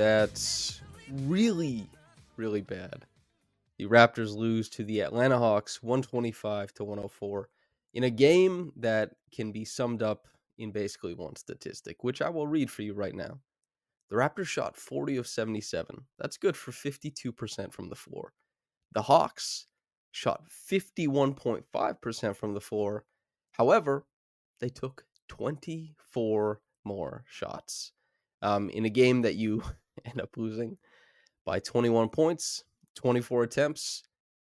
That's really, really bad. The Raptors lose to the Atlanta Hawks 125 to 104 in a game that can be summed up in basically one statistic, which I will read for you right now. The Raptors shot 40 of 77. That's good for 52% from the floor. The Hawks shot 51.5% from the floor. However, they took 24 more shots. Um, in a game that you end up losing by 21 points, 24 attempts,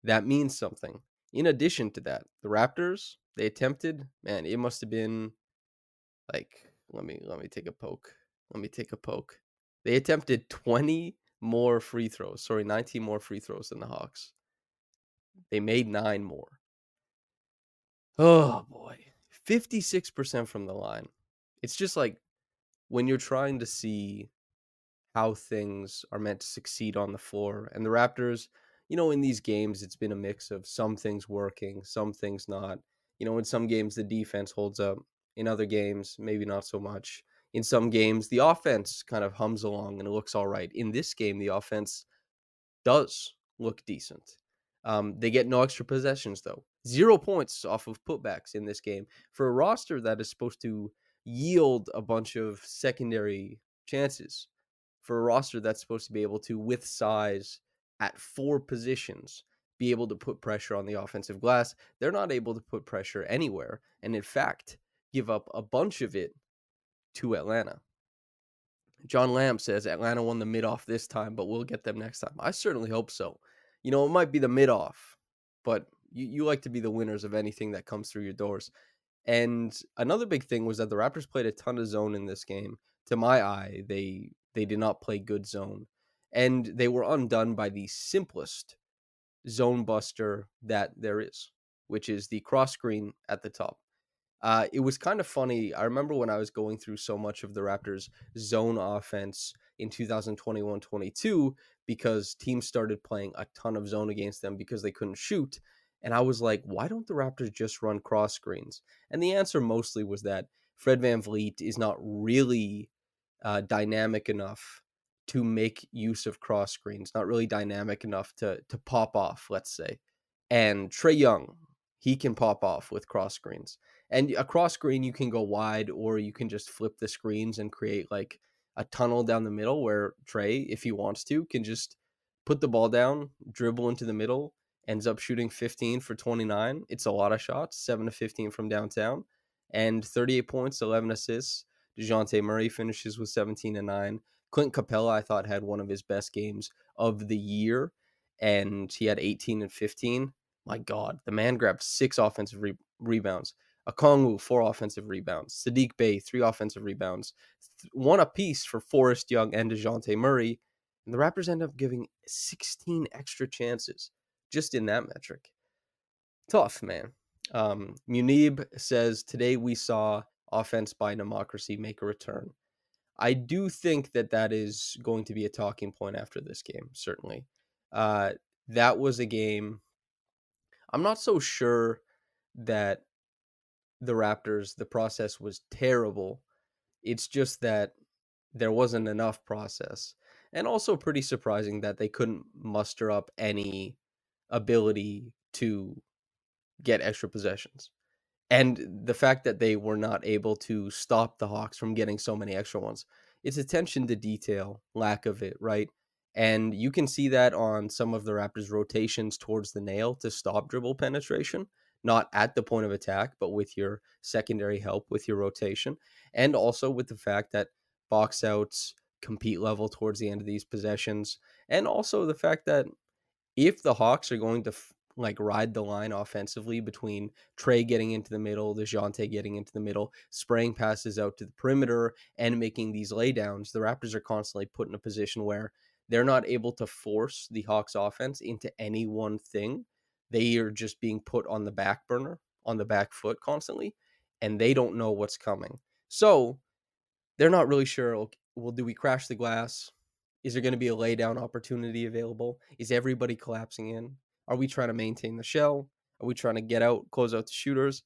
that means something. In addition to that, the Raptors, they attempted, man, it must have been like let me let me take a poke. Let me take a poke. They attempted 20 more free throws. Sorry, 19 more free throws than the Hawks. They made 9 more. Oh boy. 56% from the line. It's just like when you're trying to see how things are meant to succeed on the floor and the Raptors, you know, in these games it's been a mix of some things working, some things not. You know, in some games the defense holds up, in other games maybe not so much. In some games the offense kind of hums along and it looks all right. In this game the offense does look decent. Um, they get no extra possessions though. Zero points off of putbacks in this game for a roster that is supposed to yield a bunch of secondary chances. For a roster that's supposed to be able to, with size at four positions, be able to put pressure on the offensive glass, they're not able to put pressure anywhere. And in fact, give up a bunch of it to Atlanta. John Lamb says Atlanta won the mid off this time, but we'll get them next time. I certainly hope so. You know, it might be the mid off, but you, you like to be the winners of anything that comes through your doors. And another big thing was that the Raptors played a ton of zone in this game. To my eye, they they did not play good zone. And they were undone by the simplest zone buster that there is, which is the cross screen at the top. Uh, it was kind of funny. I remember when I was going through so much of the Raptors' zone offense in 2021 22 because teams started playing a ton of zone against them because they couldn't shoot. And I was like, why don't the Raptors just run cross screens? And the answer mostly was that Fred VanVleet is not really uh, dynamic enough to make use of cross screens, not really dynamic enough to to pop off, let's say. And Trae Young, he can pop off with cross screens. And a cross screen you can go wide or you can just flip the screens and create like a tunnel down the middle where Trae, if he wants to, can just put the ball down, dribble into the middle, ends up shooting 15 for 29. It's a lot of shots, 7 to 15 from downtown, and 38 points, 11 assists. Dejounte Murray finishes with 17 and 9. Clint Capela, I thought, had one of his best games of the year, and he had 18 and 15. My God, the man grabbed six offensive re- rebounds. Okongwu, four offensive rebounds. Saddiq Bey, three offensive rebounds. One apiece for Forrest Young and Dejounte Murray. And the Raptors end up giving 16 extra chances just in that metric. Tough, man. Um, Munib says, Today we saw offense by democracy make a return. I do think that that is going to be a talking point after this game, certainly. Uh, that was a game. I'm not so sure that the Raptors, the process was terrible. It's just that there wasn't enough process. And also pretty surprising that they couldn't muster up any ability to get extra possessions and the fact that they were not able to stop the Hawks from getting so many extra ones. It's attention to detail, lack of it, right? And you can see that on some of the Raptors' rotations towards the nail to stop dribble penetration, not at the point of attack, but with your secondary help with your rotation. And also with the fact that box outs compete level towards the end of these possessions. And also the fact that if the Hawks are going to like ride the line offensively between Trae getting into the middle, Dejounte getting into the middle, spraying passes out to the perimeter, and making these laydowns. The Raptors are constantly put in a position where they're not able to force the Hawks offense into any one thing. They are just being put on the back burner, on the back foot constantly, and they don't know what's coming. So they're not really sure. Well, do we crash the glass? Is there going to be a laydown opportunity available? Is everybody collapsing in? Are we trying to maintain the shell? Are we trying to get out, close out the shooters?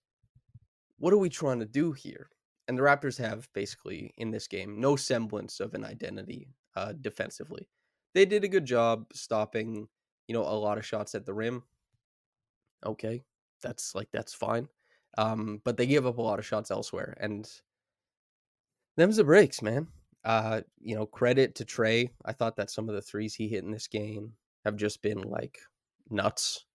What are we trying to do here? And the Raptors have basically in this game no semblance of an identity uh, defensively. They did a good job stopping, you know, a lot of shots at the rim. Okay, that's like that's fine. Um, but they gave up a lot of shots elsewhere, and them's the breaks, man. Uh, you know, credit to Trae. I thought that some of the threes he hit in this game have just been like nuts,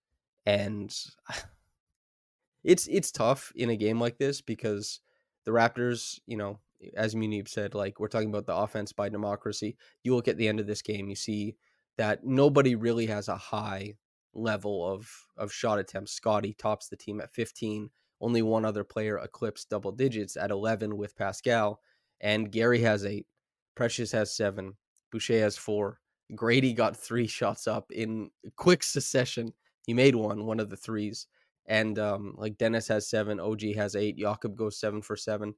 and it's it's tough in a game like this because the Raptors, you know, as Munib said, like we're talking about the offense by democracy. You look at the end of this game, you see that nobody really has a high level of of shot attempts. Scotty tops the team at 15. Only one other player eclipsed double digits at 11 with Pascal, and Gary has eight. Precious has seven. Boucher has four. Grady got three shots up in quick succession. He made one, one of the threes. And um, like Dennis has seven, OG has eight, Jakob goes seven for seven.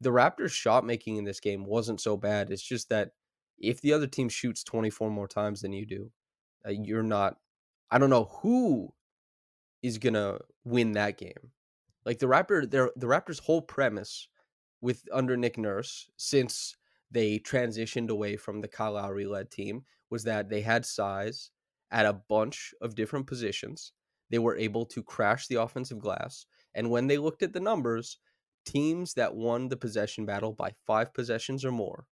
The Raptors' shot making in this game wasn't so bad. It's just that if the other team shoots 24 more times than you do, uh, you're not I don't know who is gonna win that game. Like the Raptor, the Raptors' whole premise with under Nick Nurse since they transitioned away from the Kyle Lowry led team was that they had size at a bunch of different positions. They were able to crash the offensive glass, and when they looked at the numbers, teams that won the possession battle by five possessions or more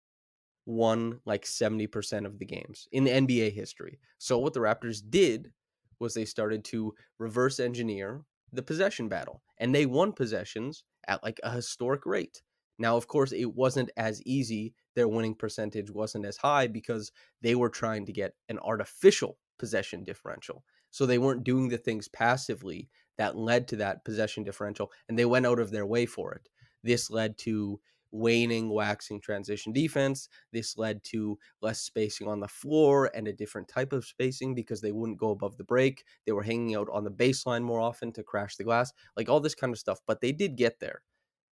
won like 70% of the games in the NBA history. So what the Raptors did was they started to reverse engineer the possession battle and they won possessions at like a historic rate. Now, of course, it wasn't as easy. Their winning percentage wasn't as high because they were trying to get an artificial possession differential. So they weren't doing the things passively that led to that possession differential, and they went out of their way for it. This led to waning, waxing transition defense. This led to less spacing on the floor and a different type of spacing because they wouldn't go above the break. They were hanging out on the baseline more often to crash the glass, like all this kind of stuff. But they did get there.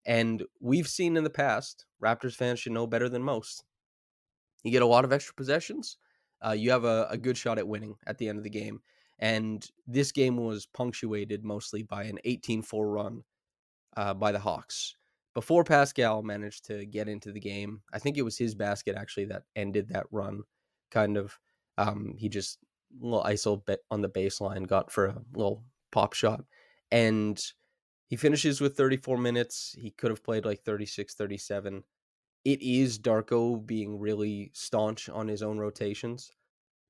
And we've seen in the past, Raptors fans should know better than most. You get a lot of extra possessions, uh, you have a, a good shot at winning at the end of the game. And this game was punctuated mostly by an 18 4 run uh, by the Hawks before Pascal managed to get into the game. I think it was his basket actually that ended that run. Kind of, um, he just little ISO on the baseline, got for a little pop shot, and he finishes with 34 minutes. He could have played like 36, 37. It is Darko being really staunch on his own rotations.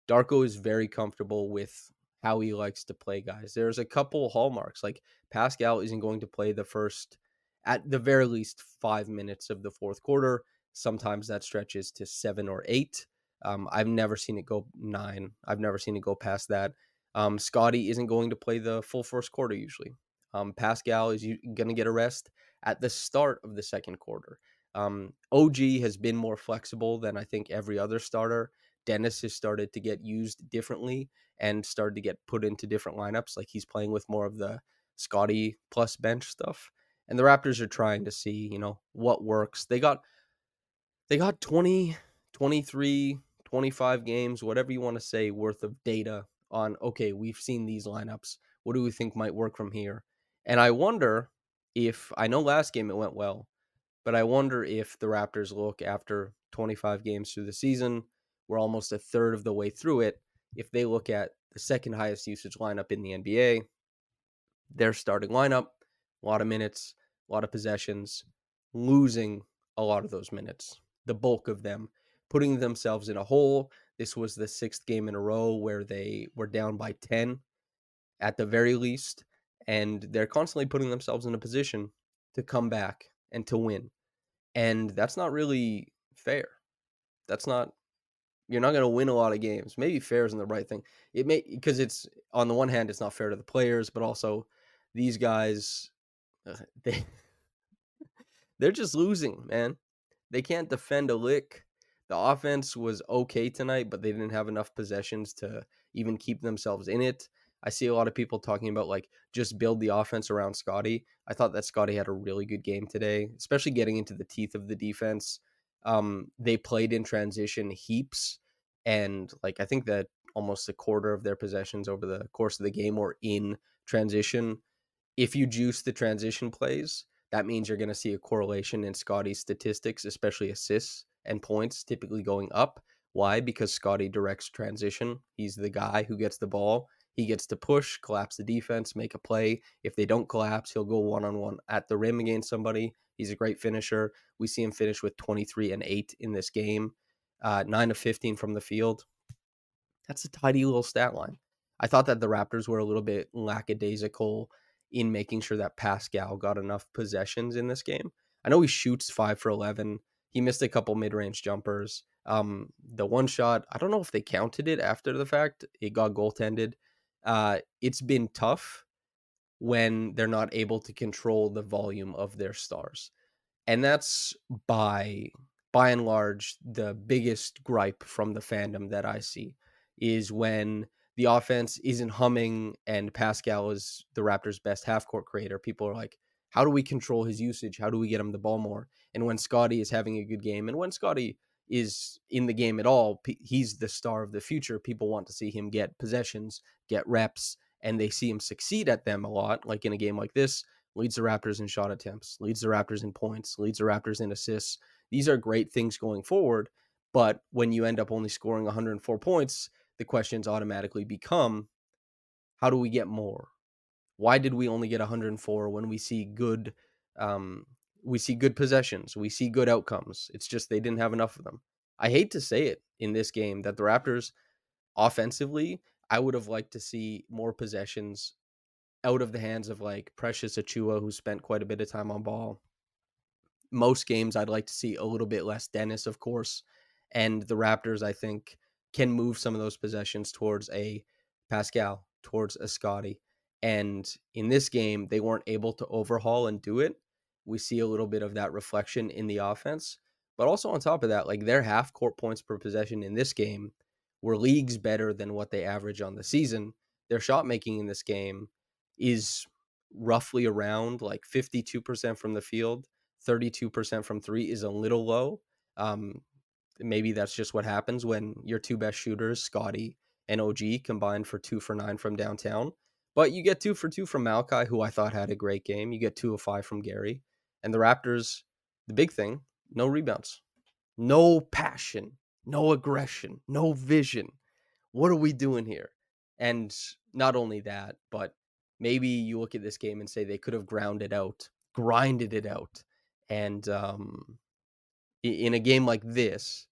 Darko is very comfortable with how he likes to play guys. There's a couple hallmarks like Pascal isn't going to play the first at the very least five minutes of the fourth quarter. Sometimes that stretches to seven or eight. Um, I've never seen it go nine. I've never seen it go past that. Um, Scottie isn't going to play the full first quarter usually. Um, Pascal is going to get a rest at the start of the second quarter. Um, OG has been more flexible than I think every other starter. Dennis has started to get used differently and started to get put into different lineups. Like he's playing with more of the Scotty plus bench stuff and the Raptors are trying to see, you know, what works. They got they got 20, 23, 25 games, whatever you want to say worth of data on okay, we've seen these lineups. What do we think might work from here? And I wonder if I know last game it went well, but I wonder if the Raptors look after 25 games through the season, we're almost a third of the way through it. If they look at the second highest usage lineup in the NBA, their starting lineup a lot of minutes, a lot of possessions, losing a lot of those minutes, the bulk of them, putting themselves in a hole. This was the sixth game in a row where they were down by 10 at the very least. And they're constantly putting themselves in a position to come back and to win. And that's not really fair. That's not you're not going to win a lot of games. Maybe fair isn't the right thing. It may because it's on the one hand it's not fair to the players, but also these guys uh, they they're just losing, man. They can't defend a lick. The offense was okay tonight, but they didn't have enough possessions to even keep themselves in it. I see a lot of people talking about like just build the offense around Scotty. I thought that Scotty had a really good game today, especially getting into the teeth of the defense. Um, they played in transition heaps, and like I think that almost a quarter of their possessions over the course of the game were in transition. If you juice the transition plays, that means you're going to see a correlation in Scotty's statistics, especially assists and points typically going up. Why? Because Scotty directs transition. He's the guy who gets the ball. He gets to push, collapse the defense, make a play. If they don't collapse, he'll go one on one at the rim against somebody. He's a great finisher. We see him finish with 23 and 8 in this game, uh, 9 of 15 from the field. That's a tidy little stat line. I thought that the Raptors were a little bit lackadaisical in making sure that Pascal got enough possessions in this game. I know he shoots 5 for 11. He missed a couple mid range jumpers. Um, the one shot, I don't know if they counted it after the fact. It got goaltended. Uh, it's been tough when they're not able to control the volume of their stars. And that's by by and large the biggest gripe from the fandom that I see is when the offense isn't humming and Pascal is the Raptors' best half court creator. People are like, how do we control his usage? How do we get him the ball more? And when Scotty is having a good game, and when Scotty is in the game at all, he's the star of the future. People want to see him get possessions, get reps, and they see him succeed at them a lot. Like in a game like this, leads the Raptors in shot attempts, leads the Raptors in points, leads the Raptors in assists. These are great things going forward. But when you end up only scoring 104 points, the questions automatically become how do we get more? Why did we only get 104 when we see good um, we see good possessions, we see good outcomes. It's just they didn't have enough of them. I hate to say it in this game that the Raptors offensively, I would have liked to see more possessions out of the hands of like Precious Achiuwa, who spent quite a bit of time on ball. Most games, I'd like to see a little bit less Dennis, of course. And the Raptors, I think, can move some of those possessions towards a Pascal, towards a Scotty. And in this game, they weren't able to overhaul and do it we see a little bit of that reflection in the offense. But also on top of that, like their half court points per possession in this game were leagues better than what they average on the season. Their shot making in this game is roughly around like 52% from the field, 32% from three is a little low. Um, maybe that's just what happens when your two best shooters, Scotty and OG, combined for two for nine from downtown. But you get two for two from Malachi, who I thought had a great game. You get two of five from Gary. And the Raptors, the big thing, no rebounds, no passion, no aggression, no vision. What are we doing here? And not only that, but maybe you look at this game and say they could have grounded out, grinded it out. And um, in a game like this,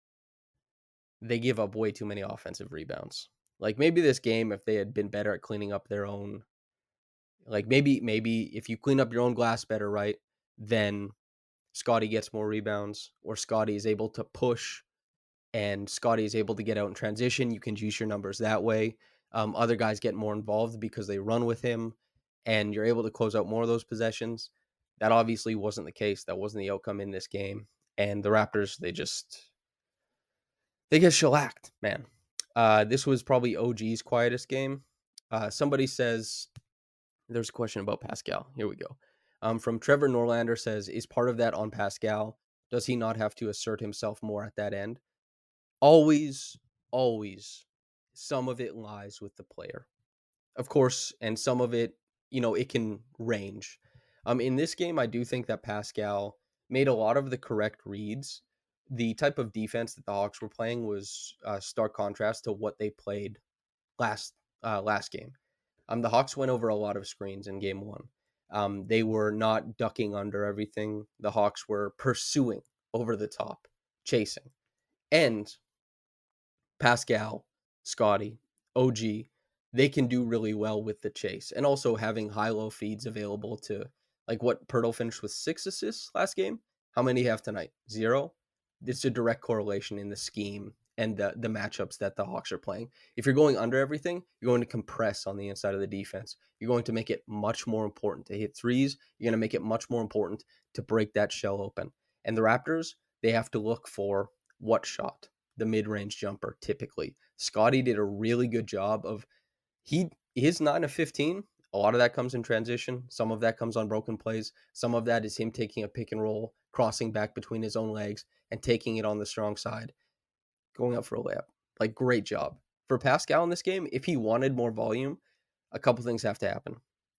they give up way too many offensive rebounds. Like maybe this game, if they had been better at cleaning up their own, like maybe maybe if you clean up your own glass better, right? then Scotty gets more rebounds, or Scotty is able to push and Scotty is able to get out in transition. You can juice your numbers that way. Um, other guys get more involved because they run with him, and you're able to close out more of those possessions. That obviously wasn't the case. That wasn't the outcome in this game. And the Raptors, they just they get shellacked, man. Uh, this was probably OG's quietest game. Uh, somebody says there's a question about Pascal. Here we go. Um, from Trevor Norlander says, is part of that on Pascal? Does he not have to assert himself more at that end? Always, always, some of it lies with the player, of course, and some of it, you know, it can range. Um, in this game, I do think that Pascal made a lot of the correct reads. The type of defense that the Hawks were playing was a stark contrast to what they played last uh, last game. Um, the Hawks went over a lot of screens in game one. Um, they were not ducking under everything. The Hawks were pursuing over the top, chasing. And Pascal, Scotty, OG, they can do really well with the chase. And also having high low feeds available to like what Poeltl finished with six assists last game. How many have tonight? Zero. It's a direct correlation in the scheme and the, the matchups that the Hawks are playing. If you're going under everything, you're going to compress on the inside of the defense. You're going to make it much more important to hit threes. You're going to make it much more important to break that shell open. And the Raptors, they have to look for what shot? The mid-range jumper typically. Scotty did a really good job of he his 9 of 15, a lot of that comes in transition, some of that comes on broken plays, some of that is him taking a pick and roll, crossing back between his own legs and taking it on the strong side going up for a layup. Like great job. For Pascal in this game, if he wanted more volume, a couple things have to happen.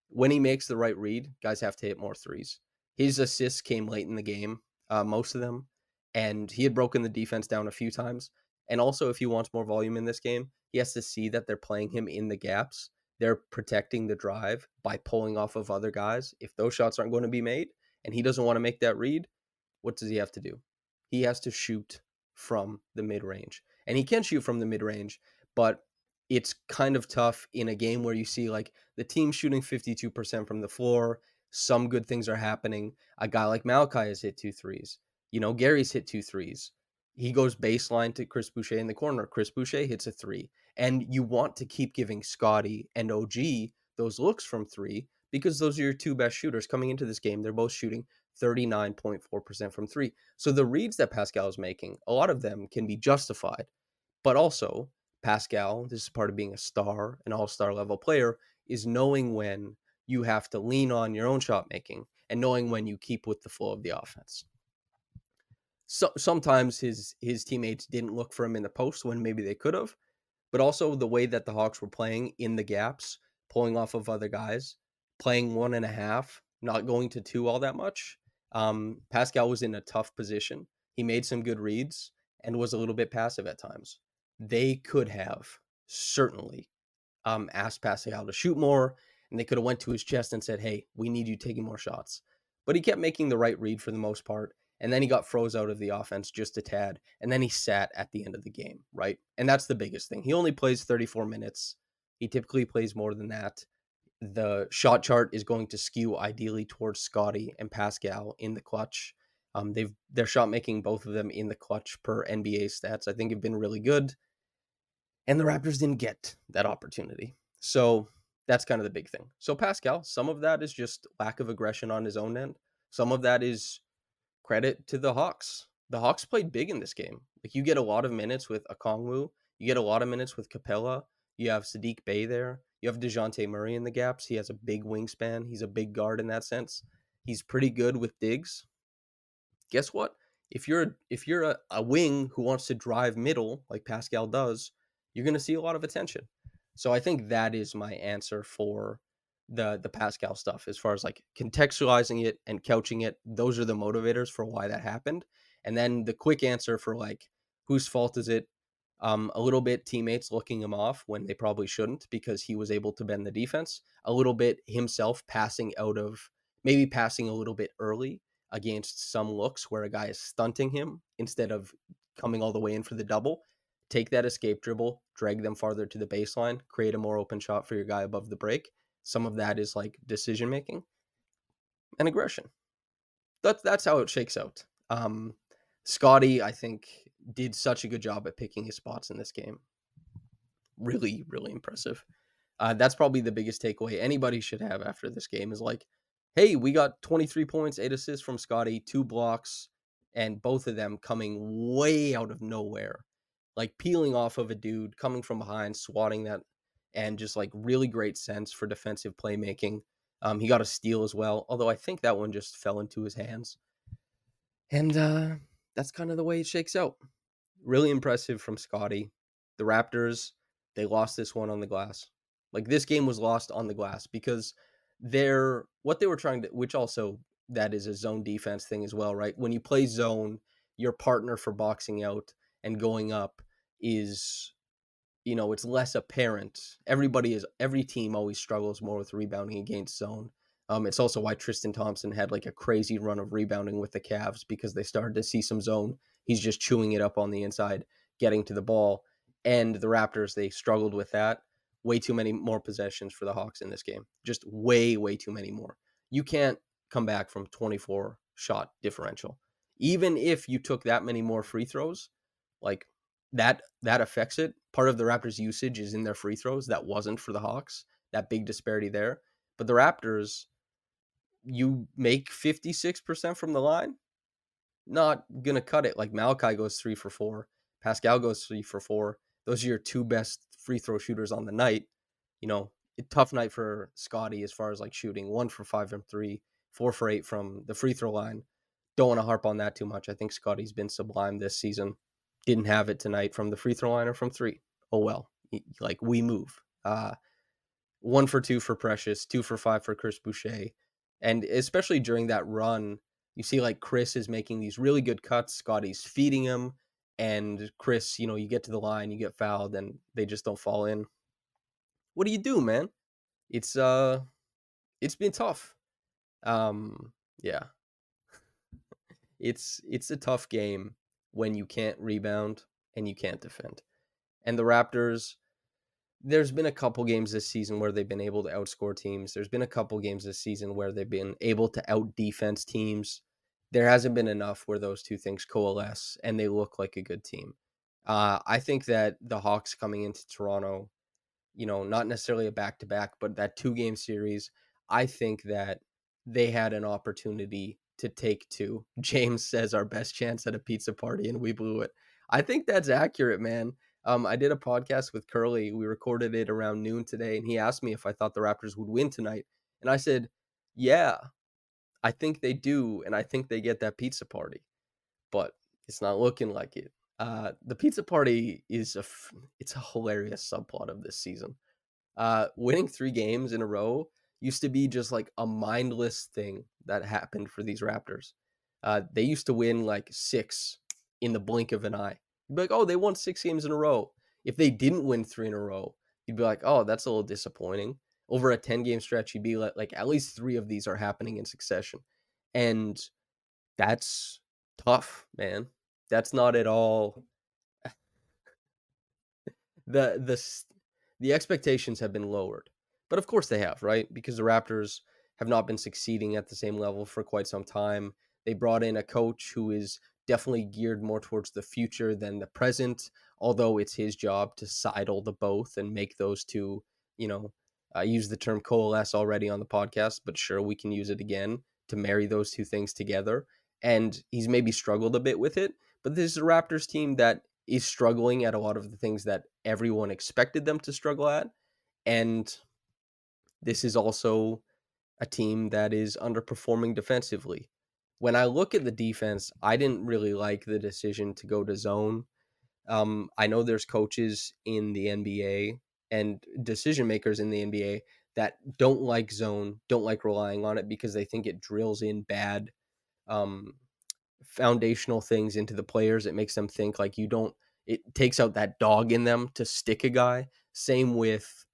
When he makes the right read, guys have to hit more threes. His assists came late in the game, uh, most of them, and he had broken the defense down a few times. And also, if he wants more volume in this game, he has to see that they're playing him in the gaps. They're protecting the drive by pulling off of other guys. If those shots aren't going to be made and he doesn't want to make that read, what does he have to do? He has to shoot from the mid range. And he can shoot from the mid range, but it's kind of tough in a game where you see like the team shooting 52% from the floor. Some good things are happening. A guy like Malachi has hit two threes. You know, Gary's hit two threes. He goes baseline to Chris Boucher in the corner. Chris Boucher hits a three. And you want to keep giving Scotty and OG those looks from three because those are your two best shooters coming into this game. They're both shooting 39.4% from three. So the reads that Pascal is making, a lot of them can be justified. But also, Pascal, this is part of being a star, an all star level player, is knowing when you have to lean on your own shot making and knowing when you keep with the flow of the offense. So sometimes his his teammates didn't look for him in the post when maybe they could have, but also the way that the Hawks were playing in the gaps, pulling off of other guys, playing one and a half, not going to two all that much. Um, Pascal was in a tough position. He made some good reads and was a little bit passive at times. They could have certainly um, asked Pascal to shoot more, and they could have went to his chest and said, "Hey, we need you taking more shots." But he kept making the right read for the most part, and then he got froze out of the offense just a tad, and then he sat at the end of the game, right? And that's the biggest thing. He only plays 34 minutes. He typically plays more than that. The shot chart is going to skew ideally towards Scotty and Pascal in the clutch. Um, they've their shot making both of them in the clutch per NBA stats. I think have been really good, and the Raptors didn't get that opportunity. So that's kind of the big thing. So Pascal, some of that is just lack of aggression on his own end. Some of that is credit to the Hawks. The Hawks played big in this game. Like you get a lot of minutes with Okongwu, you get a lot of minutes with Capela. You have Saddiq Bey there. You have Dejounte Murray in the gaps. He has a big wingspan. He's a big guard in that sense. He's pretty good with digs. Guess what? If you're if you're a, a wing who wants to drive middle like Pascal does, you're going to see a lot of attention. So I think that is my answer for the the Pascal stuff as far as like contextualizing it and couching it. Those are the motivators for why that happened. And then the quick answer for like whose fault is it? Um, a little bit teammates looking him off when they probably shouldn't because he was able to bend the defense. A little bit himself passing out of maybe passing a little bit early against some looks where a guy is stunting him instead of coming all the way in for the double. Take that escape dribble, drag them farther to the baseline, create a more open shot for your guy above the break. Some of that is like decision making and aggression. That's that's how it shakes out. Um, Scottie, I think, did such a good job at picking his spots in this game. Really, really impressive. Uh, that's probably the biggest takeaway anybody should have after this game is like, hey, we got 23 points, eight assists from Scotty, two blocks, and both of them coming way out of nowhere. Like peeling off of a dude, coming from behind, swatting that and just like really great sense for defensive playmaking. Um, he got a steal as well, although I think that one just fell into his hands. And uh, that's kind of the way it shakes out. Really impressive from Scotty. The Raptors, they lost this one on the glass. Like this game was lost on the glass because they're what they were trying to, which also that is a zone defense thing as well, right? When you play zone, your partner for boxing out and going up is you know it's less apparent. Everybody is every team always struggles more with rebounding against zone. Um, it's also why Tristan Thompson had like a crazy run of rebounding with the Cavs because they started to see some zone. He's just chewing it up on the inside, getting to the ball. And the Raptors, they struggled with that. Way too many more possessions for the Hawks in this game. Just way, way too many more. You can't come back from 24 shot differential. Even if you took that many more free throws, like that that affects it. Part of the Raptors' usage is in their free throws. That wasn't for the Hawks. That big disparity there. But the Raptors, you make 56% from the line, not gonna cut it. Like Malachi goes three for four, Pascal goes three for four. Those are your two best free throw shooters on the night. You know, tough night for Scottie as far as like shooting. One for five from three, four for eight from the free throw line. Don't want to harp on that too much. I think Scottie's been sublime this season. Didn't have it tonight from the free throw line or from three. Oh well. Like we move. Uh one for two for Precious, two for five for Chris Boucher. And especially during that run, you see like Chris is making these really good cuts. Scotty's feeding him. And Chris, you know, you get to the line, you get fouled, and they just don't fall in. What do you do, man? It's uh it's been tough. Um yeah. it's it's a tough game when you can't rebound and you can't defend. And the Raptors, there's been a couple games this season where they've been able to outscore teams. There's been a couple games this season where they've been able to out defense teams. There hasn't been enough where those two things coalesce and they look like a good team. Uh, I think that the Hawks coming into Toronto, you know, not necessarily a back to back, but that two game series, I think that they had an opportunity to take two. James says our best chance at a pizza party and we blew it. I think that's accurate, man. Um, I did a podcast with Curly. We recorded it around noon today, and he asked me if I thought the Raptors would win tonight. And I said, Yeah, I think they do, and I think they get that pizza party. But it's not looking like it. Uh, the pizza party is a it's a hilarious subplot of this season. Uh, winning three games in a row used to be just like a mindless thing that happened for these Raptors. Uh, they used to win like six in the blink of an eye. You'd be like, oh, they won six games in a row. If they didn't win three in a row, you'd be like, oh, that's a little disappointing. Over a 10 game stretch, you'd be like, like, at least three of these are happening in succession. And that's tough, man. That's not at all. the the the expectations have been lowered. But of course they have, right? Because the Raptors have not been succeeding at the same level for quite some time. They brought in a coach who is definitely geared more towards the future than the present, although it's his job to sidle the both and make those two, you know, I use the term coalesce already on the podcast, but sure, we can use it again to marry those two things together. And he's maybe struggled a bit with it, but this is a Raptors team that is struggling at a lot of the things that everyone expected them to struggle at. And this is also a team that is underperforming defensively. When I look at the defense, I didn't really like the decision to go to zone. Um, I know there's coaches in the NBA and decision makers in the NBA that don't like zone, don't like relying on it because they think it drills in bad um, foundational things into the players. It makes them think like you don't, it takes out that dog in them to stick a guy. Same with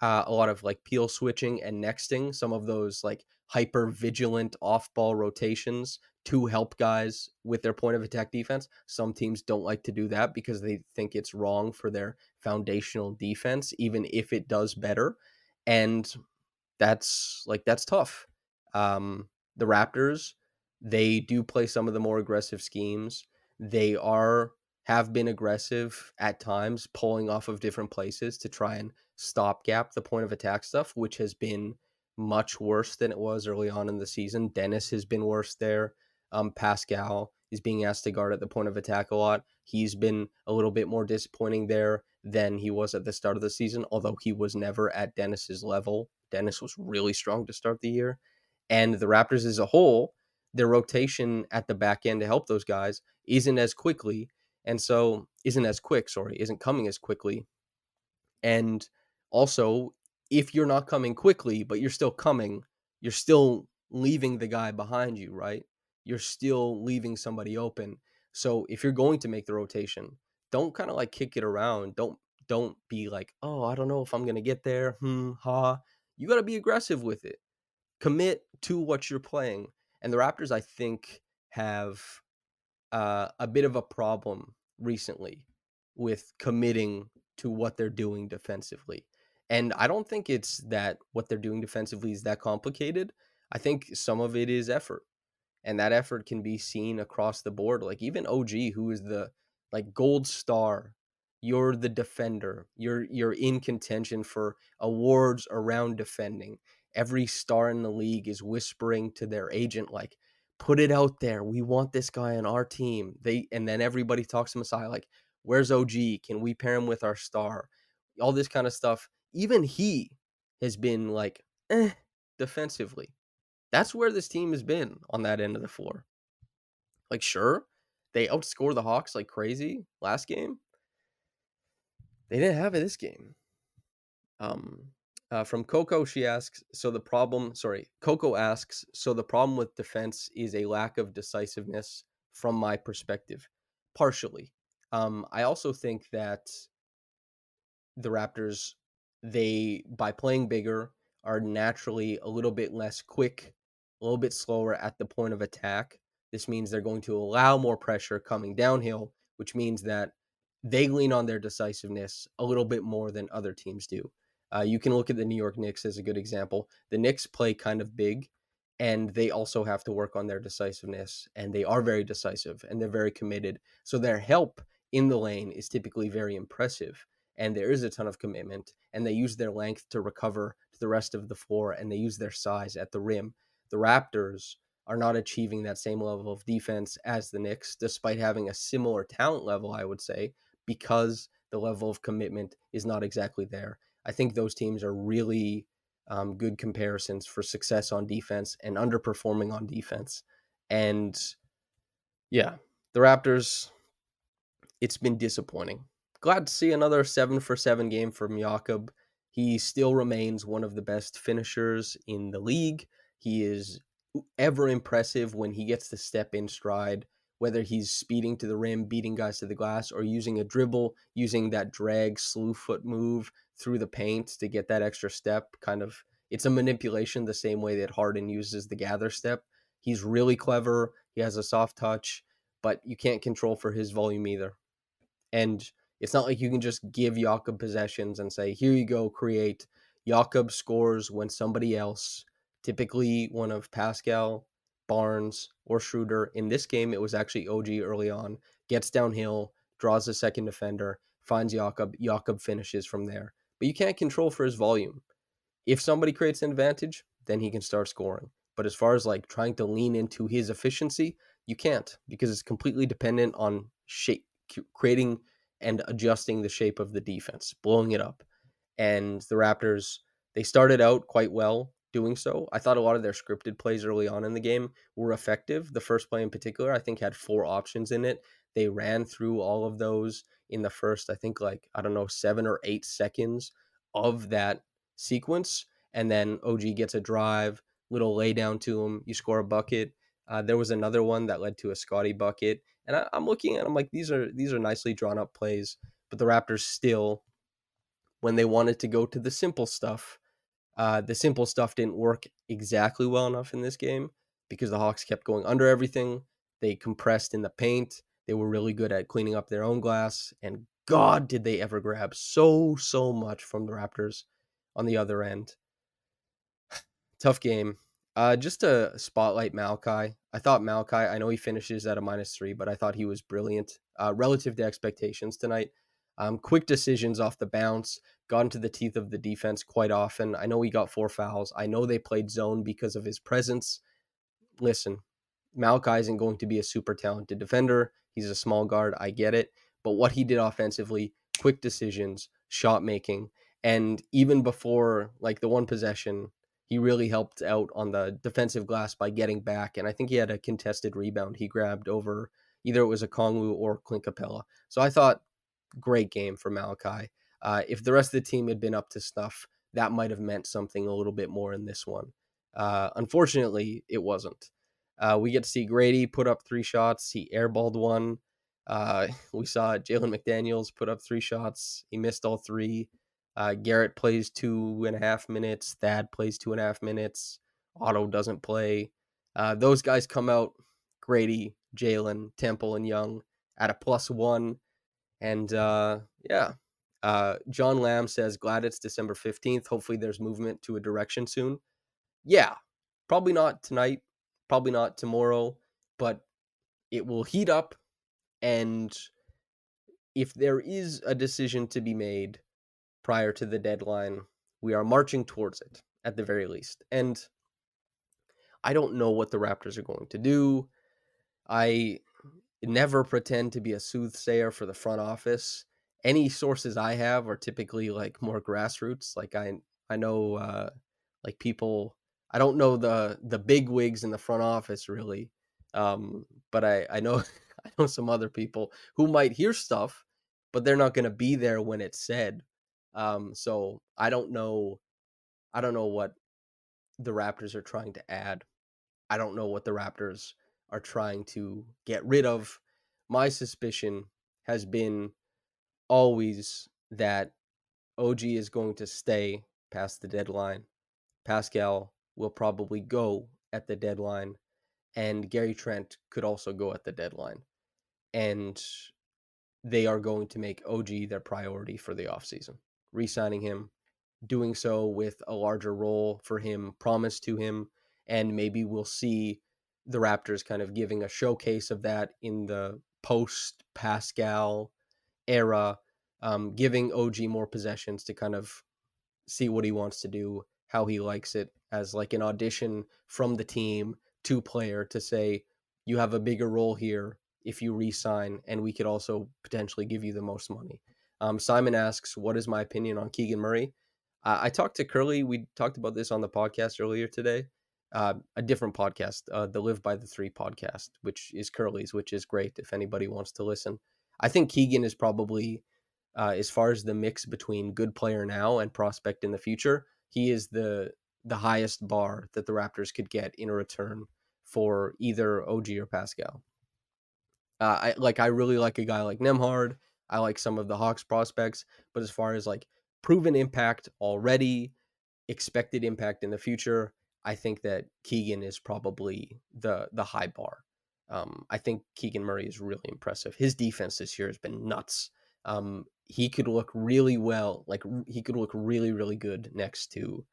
uh, a lot of like peel switching and nexting, some of those like hyper vigilant off ball rotations to help guys with their point of attack defense. Some teams don't like to do that because they think it's wrong for their foundational defense, even if it does better. And that's like, that's tough. Um, the Raptors, they do play some of the more aggressive schemes. They are have been aggressive at times, pulling off of different places to try and stopgap the point of attack stuff, which has been much worse than it was early on in the season. Dennis has been worse there. Um, Pascal is being asked to guard at the point of attack a lot. He's been a little bit more disappointing there than he was at the start of the season, although he was never at Dennis's level. Dennis was really strong to start the year. And the Raptors as a whole, their rotation at the back end to help those guys isn't as quickly. And so isn't as quick, sorry, isn't coming as quickly. And also, if you're not coming quickly, but you're still coming, you're still leaving the guy behind you, right? You're still leaving somebody open. So if you're going to make the rotation, don't kind of like kick it around. Don't don't be like, oh, I don't know if I'm gonna get there. Hmm, ha. You gotta be aggressive with it. Commit to what you're playing. And the Raptors, I think, have uh, a bit of a problem recently with committing to what they're doing defensively. And I don't think it's that what they're doing defensively is that complicated. I think some of it is effort. And that effort can be seen across the board. Like even OG, who is the like gold star, you're the defender. You're you're in contention for awards around defending. Every star in the league is whispering to their agent like, put it out there. We want this guy on our team. They and then everybody talks to Masai like, where's OG? Can we pair him with our star? All this kind of stuff even he has been like eh, defensively. That's where this team has been on that end of the floor. Like, sure, they outscore the Hawks like crazy last game. They didn't have it this game. Um, uh, from Coco, she asks, so the problem, sorry, Coco asks, so the problem with defense is a lack of decisiveness from my perspective, partially. Um, I also think that the Raptors, they, by playing bigger, are naturally a little bit less quick, a little bit slower at the point of attack. This means they're going to allow more pressure coming downhill, which means that they lean on their decisiveness a little bit more than other teams do. Uh, you can look at the New York Knicks as a good example. The Knicks play kind of big, and they also have to work on their decisiveness, and they are very decisive and they're very committed. So their help in the lane is typically very impressive, and there is a ton of commitment, and they use their length to recover to the rest of the floor, and they use their size at the rim. The Raptors are not achieving that same level of defense as the Knicks, despite having a similar talent level, I would say, because the level of commitment is not exactly there. I think those teams are really um, good comparisons for success on defense and underperforming on defense. And yeah, the Raptors, it's been disappointing. Glad to see another seven for seven game from Jakob. He still remains one of the best finishers in the league. He is ever impressive when he gets to step in stride whether he's speeding to the rim, beating guys to the glass, or using a dribble, using that drag slew foot move through the paint to get that extra step. Kind of, it's a manipulation the same way that Harden uses the gather step. He's really clever. He has a soft touch, but you can't control for his volume either. And it's not like you can just give Jakob possessions and say, here you go, create. Jakob scores when somebody else, typically one of Pascal, Barnes, or Schroeder. In this game, it was actually OG early on. Gets downhill, draws the second defender, finds Jakob. Jakob finishes from there. But you can't control for his volume. If somebody creates an advantage, then he can start scoring. But as far as like trying to lean into his efficiency, you can't because it's completely dependent on shape, creating and adjusting the shape of the defense, blowing it up. And the Raptors, they started out quite well doing so. I thought a lot of their scripted plays early on in the game were effective. The first play in particular, I think, had four options in it. They ran through all of those in the first, I think, like, I don't know, seven or eight seconds of that sequence. And then OG gets a drive, little lay down to him. You score a bucket. Uh, there was another one that led to a Scotty bucket. And I, I'm looking at them like these are these are nicely drawn up plays, but the Raptors still, when they wanted to go to the simple stuff, uh, the simple stuff didn't work exactly well enough in this game because the Hawks kept going under everything. They compressed in the paint. They were really good at cleaning up their own glass. And God, did they ever grab so, so much from the Raptors on the other end. Tough game. Uh, just to spotlight Malachi. I thought Malachi, I know he finishes at a minus three, but I thought he was brilliant uh, relative to expectations tonight. Um, quick decisions off the bounce, got into the teeth of the defense quite often. I know he got four fouls. I know they played zone because of his presence. Listen, Malachi isn't going to be a super talented defender. He's a small guard. I get it. But what he did offensively, quick decisions, shot making, and even before like the one possession, he really helped out on the defensive glass by getting back. And I think he had a contested rebound he grabbed over either it was Okongwu or Clint Capela. So I thought great game for Malachi. Uh, if the rest of the team had been up to snuff, that might have meant something a little bit more in this one. Uh, unfortunately, it wasn't. Uh, we get to see Grady put up three shots. He airballed one. Uh, we saw Jalen McDaniels put up three shots. He missed all three. Uh, Garrett plays two and a half minutes. Thad plays two and a half minutes. Otto doesn't play. Uh, those guys come out. Grady, Jalen, Temple, and Young at a plus one. And uh, yeah, uh, John Lamb says, glad it's December 15th. Hopefully there's movement to a direction soon. Yeah, probably not tonight, probably not tomorrow, but it will heat up. And if there is a decision to be made prior to the deadline, we are marching towards it at the very least. And I don't know what the Raptors are going to do. I never pretend to be a soothsayer for the front office. Any sources I have are typically like more grassroots. Like I I know uh like people I don't know the the big wigs in the front office really. Um but I I know I know some other people who might hear stuff, but they're not going to be there when it's said. Um, so I don't know. I don't know what the Raptors are trying to add. I don't know what the Raptors are trying to get rid of. My suspicion has been always that OG is going to stay past the deadline. Pascal will probably go at the deadline, and Gary Trent could also go at the deadline. And they are going to make OG their priority for the offseason. Re signing him, doing so with a larger role for him promised to him, and maybe we'll see the Raptors kind of giving a showcase of that in the post Pascal era, um, giving OG more possessions to kind of see what he wants to do, how he likes it, as like an audition from the team to player to say, you have a bigger role here if you resign, and we could also potentially give you the most money. Um, Simon asks, What is my opinion on Keegan Murray? Uh, I talked to Curly. We talked about this on the podcast earlier today. Uh, a different podcast, uh, the Live by the Three podcast, which is Curly's, which is great if anybody wants to listen. I think Keegan is probably, uh, as far as the mix between good player now and prospect in the future, he is the the highest bar that the Raptors could get in a return for either OG or Pascal. Uh, I like I really like a guy like Nembhard. I like some of the Hawks prospects, but as far as like proven impact already, expected impact in the future, I think that Keegan is probably the the high bar. Um, I think Keegan Murray is really impressive. His defense this year has been nuts. Um, he could look really well, like he could look really, really good next to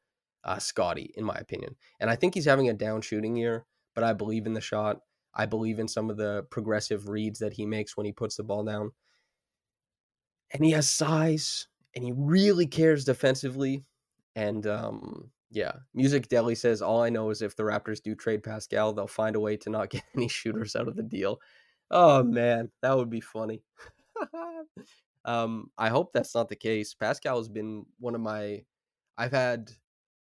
uh, Scottie, in my opinion. And I think he's having a down shooting year, but I believe in the shot. I believe in some of the progressive reads that he makes when he puts the ball down. And he has size and he really cares defensively. And um, yeah, Music Deli says all I know is if the Raptors do trade Pascal, they'll find a way to not get any shooters out of the deal. Oh man, that would be funny. um, I hope that's not the case. Pascal has been one of my. I've had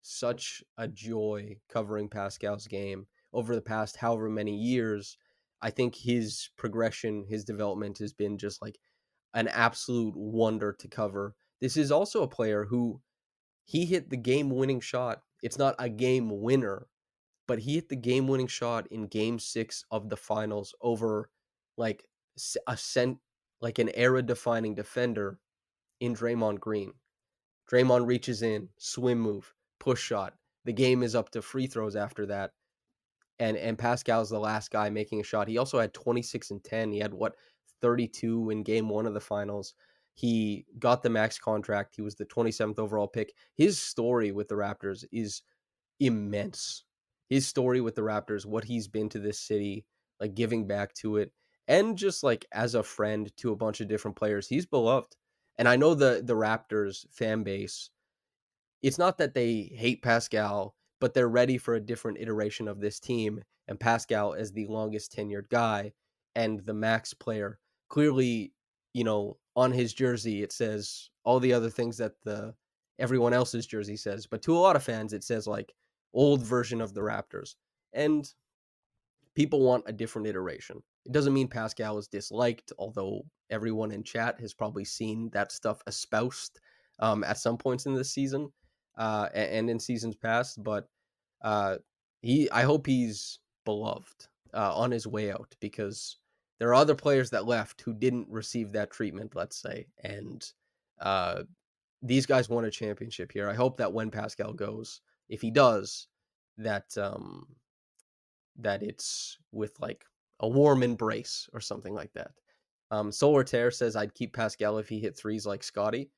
such a joy covering Pascal's game over the past however many years. I think his progression, his development has been just like an absolute wonder to cover. This is also a player who he hit the game winning shot. It's not a game winner, but he hit the game winning shot in game six of the finals over like a cent, like an era defining defender in Draymond Green. Draymond reaches in, swim move, push shot. The game is up to free throws after that. And and Pascal's the last guy making a shot. He also had 26 and 10. He had what 32 in game 1 of the finals. He got the max contract. He was the 27th overall pick. His story with the Raptors is immense. His story with the Raptors, what he's been to this city, like giving back to it, and just like as a friend to a bunch of different players, he's beloved. And I know the the Raptors fan base, it's not that they hate Pascal, but they're ready for a different iteration of this team. And Pascal is the longest tenured guy and the max player. Clearly, you know, on his jersey it says all the other things that the everyone else's jersey says, but to a lot of fans it says like old version of the Raptors. And people want a different iteration. It doesn't mean Pascal is disliked, although everyone in chat has probably seen that stuff espoused um, at some points in this season uh, and in seasons past. But uh, he, I hope he's beloved uh, on his way out because there are other players that left who didn't receive that treatment, let's say, and uh, these guys won a championship here. I hope that when Pascal goes, if he does, that um, that it's with like a warm embrace or something like that. Um, Solar Tear says I'd keep Pascal if he hit threes like Scottie.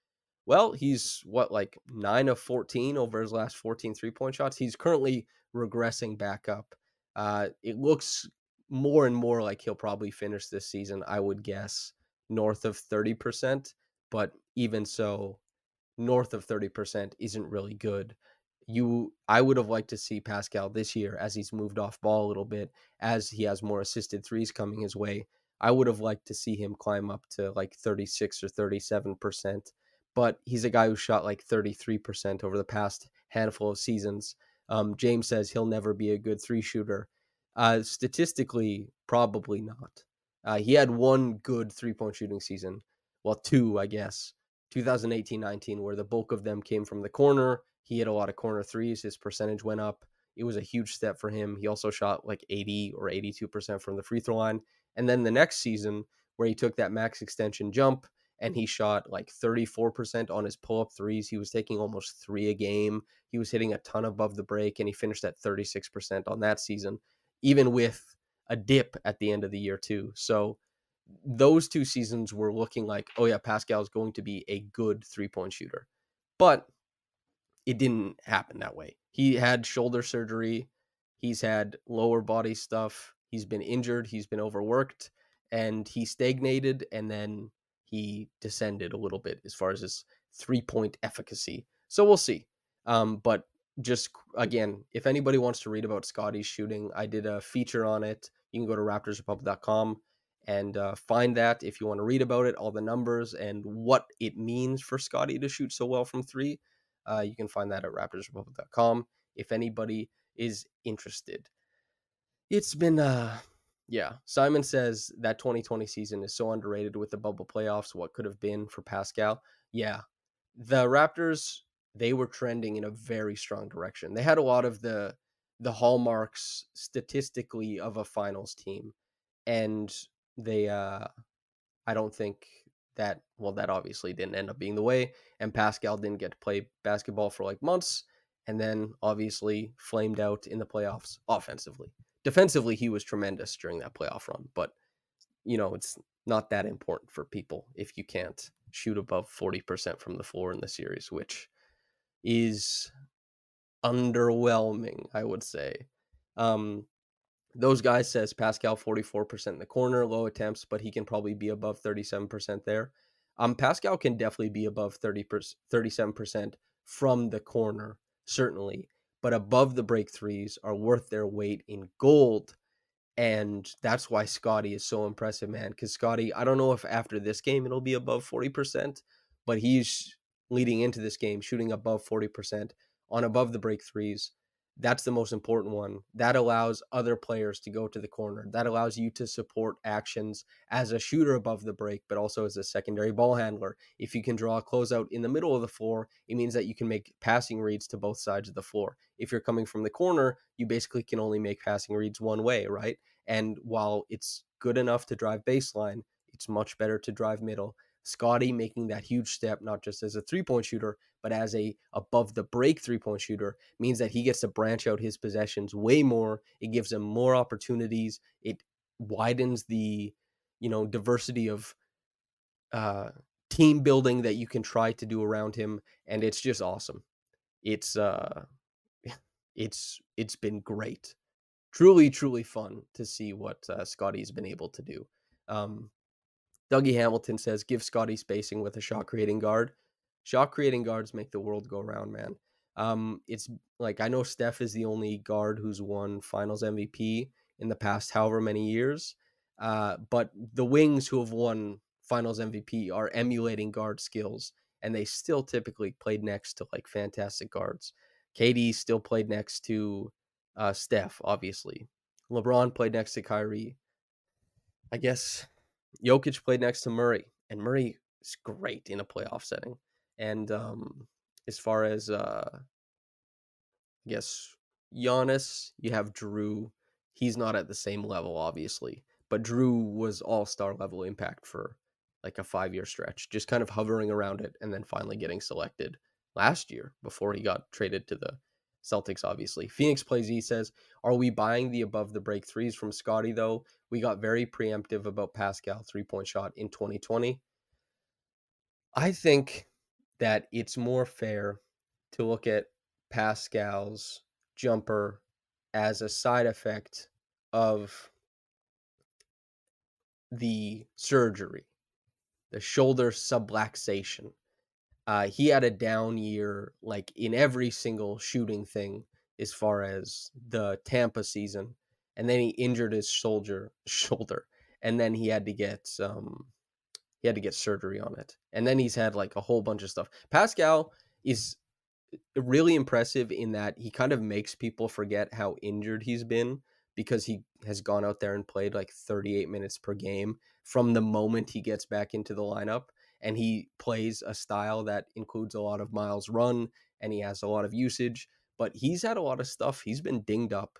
Well, he's what like nine of 14 over his last 14 three point shots. He's currently regressing back up. Uh, it looks more and more like he'll probably finish this season, I would guess, north of 30%. But even so, north of 30% isn't really good. You I would have liked to see Pascal this year as he's moved off ball a little bit, as he has more assisted threes coming his way. I would have liked to see him climb up to like 36 or 37%, but he's a guy who shot like 33% over the past handful of seasons. Um, James says he'll never be a good three shooter. Uh, statistically, probably not. Uh, he had one good three point shooting season. Well, two, I guess. 2018 19, where the bulk of them came from the corner. He hit a lot of corner threes. His percentage went up. It was a huge step for him. He also shot like 80 or 82% from the free throw line. And then the next season, where he took that max extension jump and he shot like 34% on his pull up threes. He was taking almost three a game. He was hitting a ton above the break and he finished at 36% on that season, even with a dip at the end of the year, too. So those two seasons were looking like, oh, yeah, Pascal is going to be a good three point shooter. But it didn't happen that way. He had shoulder surgery, he's had lower body stuff, he's been injured, he's been overworked, and he stagnated and then he descended a little bit as far as his three point efficacy. So we'll see. Um, but just again, if anybody wants to read about Scottie's shooting, I did a feature on it. You can go to raptorsrepublic.com and uh, find that if you want to read about it, all the numbers and what it means for Scottie to shoot so well from three. Uh, you can find that at raptorsrepublic.com if anybody is interested. It's been uh yeah, Simon says that 2020 season is so underrated with the bubble playoffs. What could have been for Pascal? Yeah, the Raptors they were trending in a very strong direction. They had a lot of the the hallmarks statistically of a finals team, and they uh, I don't think that well that obviously didn't end up being the way, and Pascal didn't get to play basketball for like months, and then obviously flamed out in the playoffs offensively defensively he was tremendous during that playoff run but you know it's not that important for people if you can't shoot above 40% from the floor in the series which is underwhelming i would say um those guys says pascal 44% in the corner low attempts but he can probably be above 37% there um pascal can definitely be above 30 37% from the corner certainly but above the break threes are worth their weight in gold. And that's why Scottie is so impressive, man. Because Scottie, I don't know if after this game it'll be above 40%, but he's leading into this game shooting above 40% on above the break threes that's the most important one. That allows other players to go to the corner. That allows you to support actions as a shooter above the break, but also as a secondary ball handler. If you can draw a closeout in the middle of the floor, it means that you can make passing reads to both sides of the floor. If you're coming from the corner, you basically can only make passing reads one way, right? And while it's good enough to drive baseline, it's much better to drive middle. Scottie making that huge step, not just as a three point shooter, but as a above the break three point shooter, means that he gets to branch out his possessions way more. It gives him more opportunities. It widens the, you know, diversity of uh, team building that you can try to do around him, and it's just awesome. It's uh, it's it's been great, truly, truly fun to see what uh, Scottie's been able to do. Um, Dougie Hamilton says, give Scottie spacing with a shot creating guard. Shot creating guards make the world go round, man. Um, it's like I know Steph is the only guard who's won Finals MVP in the past however many years. Uh, but the wings who have won Finals MVP are emulating guard skills, and they still typically played next to like fantastic guards. KD still played next to uh, Steph, obviously. LeBron played next to Kyrie. I guess Jokic played next to Murray, and Murray is great in a playoff setting. And um, as far as uh, I guess Giannis, you have Jrue. He's not at the same level, obviously, but Jrue was all star level impact for like a five year stretch, just kind of hovering around it, and then finally getting selected last year before he got traded to the Celtics, obviously. Phoenix Plays E says, Are we buying the above the break threes from Scottie, though? We got very preemptive about Pascal three point shot in 2020. I think that it's more fair to look at Pascal's jumper as a side effect of the surgery, the shoulder subluxation. Uh, he had a down year, like in every single shooting thing, as far as the Tampa season, and then he injured his shoulder, shoulder, and then he had to get um, he had to get surgery on it, and then he's had like a whole bunch of stuff. Pascal is really impressive in that he kind of makes people forget how injured he's been because he has gone out there and played like 38 minutes per game from the moment he gets back into the lineup. And he plays a style that includes a lot of miles run and he has a lot of usage. But he's had a lot of stuff. He's been dinged up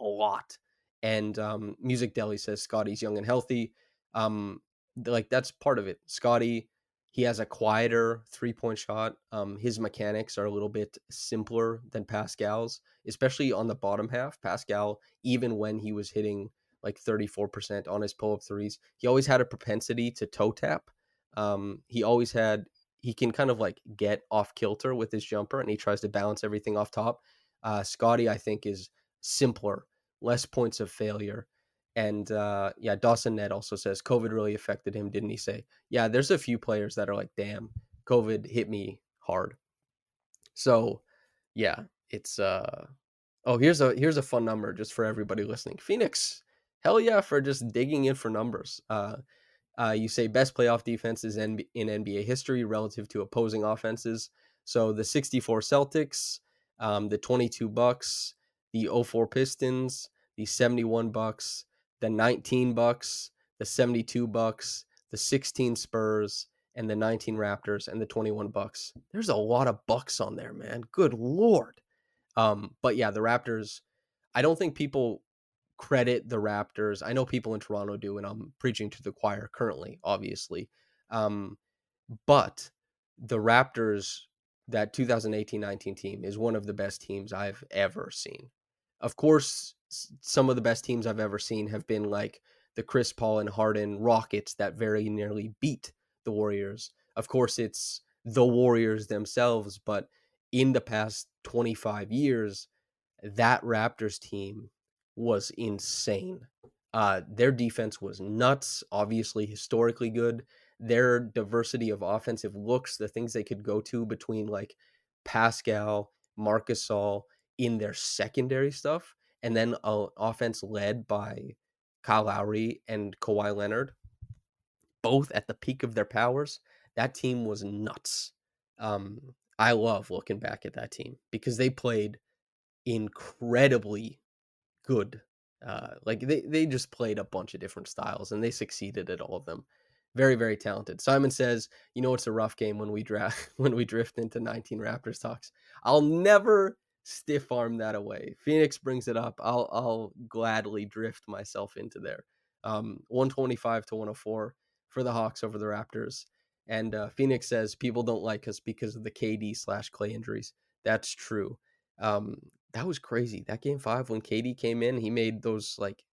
a lot. And um, Music Deli says Scottie's young and healthy. Um, like that's part of it. Scottie, he has a quieter three point shot. Um, his mechanics are a little bit simpler than Pascal's, especially on the bottom half. Pascal, even when he was hitting like 34% on his pull up threes, he always had a propensity to toe tap. Um, he always had, he can kind of like get off kilter with his jumper and he tries to balance everything off top. Uh, Scottie, I think, is simpler, less points of failure. And uh, yeah, Dawson Ned also says COVID really affected him, didn't he say? Yeah, there's a few players that are like, damn, COVID hit me hard. So yeah, it's uh oh here's a here's a fun number just for everybody listening. Phoenix, hell yeah, for just digging in for numbers. Uh uh, you say best playoff defenses in, in NBA history relative to opposing offenses. So the 64 Celtics, um, the 22 Bucks, the 04 Pistons, the 71 Bucks, the 19 Bucks, the 72 Bucks, the 16 Spurs, and the 19 Raptors and the 21 Bucks. There's a lot of Bucks on there, man. Good lord. Um, but yeah, the Raptors. I don't think people credit the Raptors. I know people in Toronto do, and I'm preaching to the choir currently, obviously. Um, but the Raptors, that 2018-19 team, is one of the best teams I've ever seen. Of course, some of the best teams I've ever seen have been like the Chris Paul and Harden Rockets that very nearly beat the Warriors. Of course, it's the Warriors themselves, but in the past 25 years, that Raptors team was insane. Uh, their defense was nuts, obviously historically good. Their diversity of offensive looks, the things they could go to between like Pascal, Marc Gasol in their secondary stuff and then an offense led by Kyle Lowry and Kawhi Leonard, both at the peak of their powers, that team was nuts. Um, I love looking back at that team because they played incredibly good. Uh, like they, they just played a bunch of different styles and they succeeded at all of them. Very, very talented. Simon says, you know, it's a rough game when we draft when we drift into 19 Raptors talks. I'll never stiff arm that away. Phoenix brings it up. I'll I'll gladly drift myself into there. Um, 125 to 104 for the Hawks over the Raptors. And uh, Phoenix says people don't like us because of the KD slash Clay injuries. That's true. Um, that was crazy. That game five when KD came in, he made those like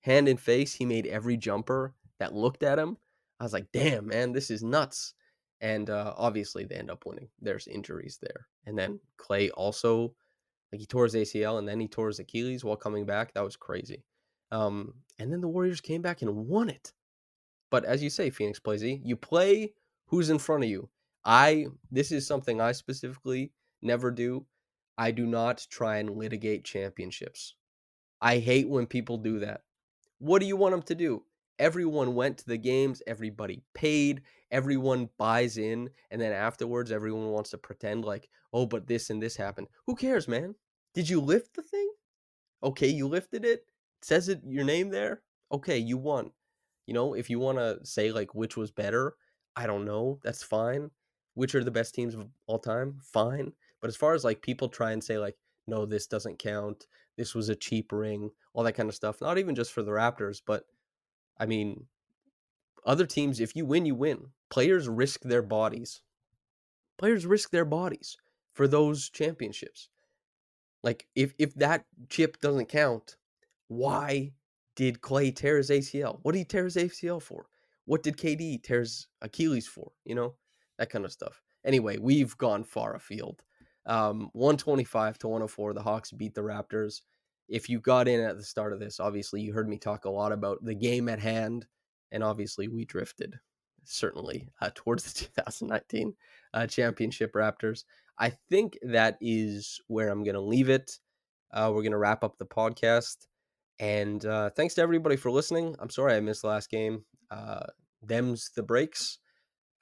hand and face. He made every jumper that looked at him. I was like, damn, man, this is nuts. And uh, obviously, they end up winning. There's injuries there. And then Clay also, like, he tore his ACL and then he tore his Achilles while coming back. That was crazy. Um, and then the Warriors came back and won it. But as you say, Phoenix plays you play who's in front of you. I, this is something I specifically never do. I do not try and litigate championships. I hate when people do that. What do you want them to do? Everyone went to the games, everybody paid, everyone buys in and then afterwards everyone wants to pretend like oh but this and this happened. Who cares man? Did you lift the thing? Okay you lifted it, it says it your name there? Okay you won. You know if you want to say like which was better i don't know that's fine. Which are the best teams of all time? Fine but as far as like people try and say like no this doesn't count this was a cheap ring all that kind of stuff not even just for the raptors but i mean other teams, if you win, you win. Players risk their bodies. Players risk their bodies for those championships. Like if if that chip doesn't count, why did Clay tear his ACL? What did he tear his ACL for? What did KD tear his Achilles for? You know, that kind of stuff. Anyway, we've gone far afield. Um, 125 to 104, the Hawks beat the Raptors. If you got in at the start of this, obviously you heard me talk a lot about the game at hand and obviously we drifted certainly uh, towards the 2019 uh, championship Raptors. I think that is where I'm going to leave it. Uh, we're going to wrap up the podcast. And uh, thanks to everybody for listening. I'm sorry I missed the last game. Uh, them's the breaks.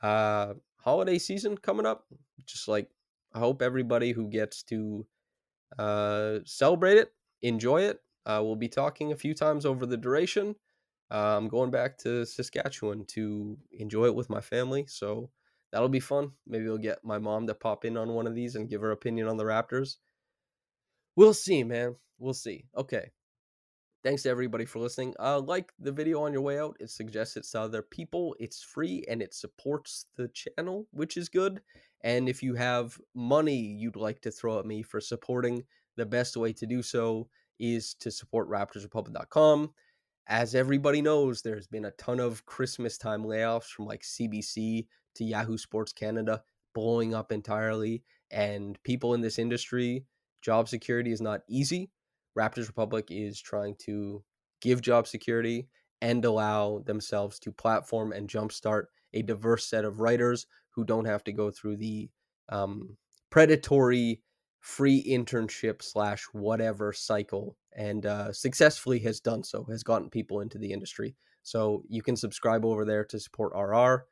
Uh, holiday season coming up. Just like I hope everybody who gets to celebrate it, enjoy it. Uh, we'll be talking a few times over the duration. Uh, I'm going back to Saskatchewan to enjoy it with my family, so that'll be fun. Maybe we'll get my mom to pop in on one of these and give her opinion on the Raptors. We'll see, man. We'll see. Okay. Thanks to everybody for listening. Uh, like the video on your way out. It suggests it to other people. It's free and it supports the channel, which is good. And if you have money you'd like to throw at me for supporting, the best way to do so is to support RaptorsRepublic.com. As everybody knows, there's been a ton of Christmas time layoffs from like CBC to Yahoo Sports Canada blowing up entirely. And people in this industry, job security is not easy. Raptors Republic is trying to give job security and allow themselves to platform and jumpstart a diverse set of writers who don't have to go through the um, predatory free internship slash whatever cycle and uh, successfully has done so has gotten people into the industry. So you can subscribe over there to support rr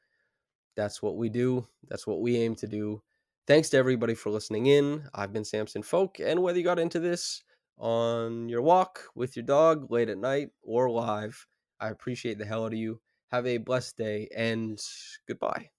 that's what we do. That's what we aim to do. Thanks to everybody for listening in. I've been samson folk and whether you got into this on your walk with your dog late at night or live i appreciate the hell out of you. Have a blessed day and goodbye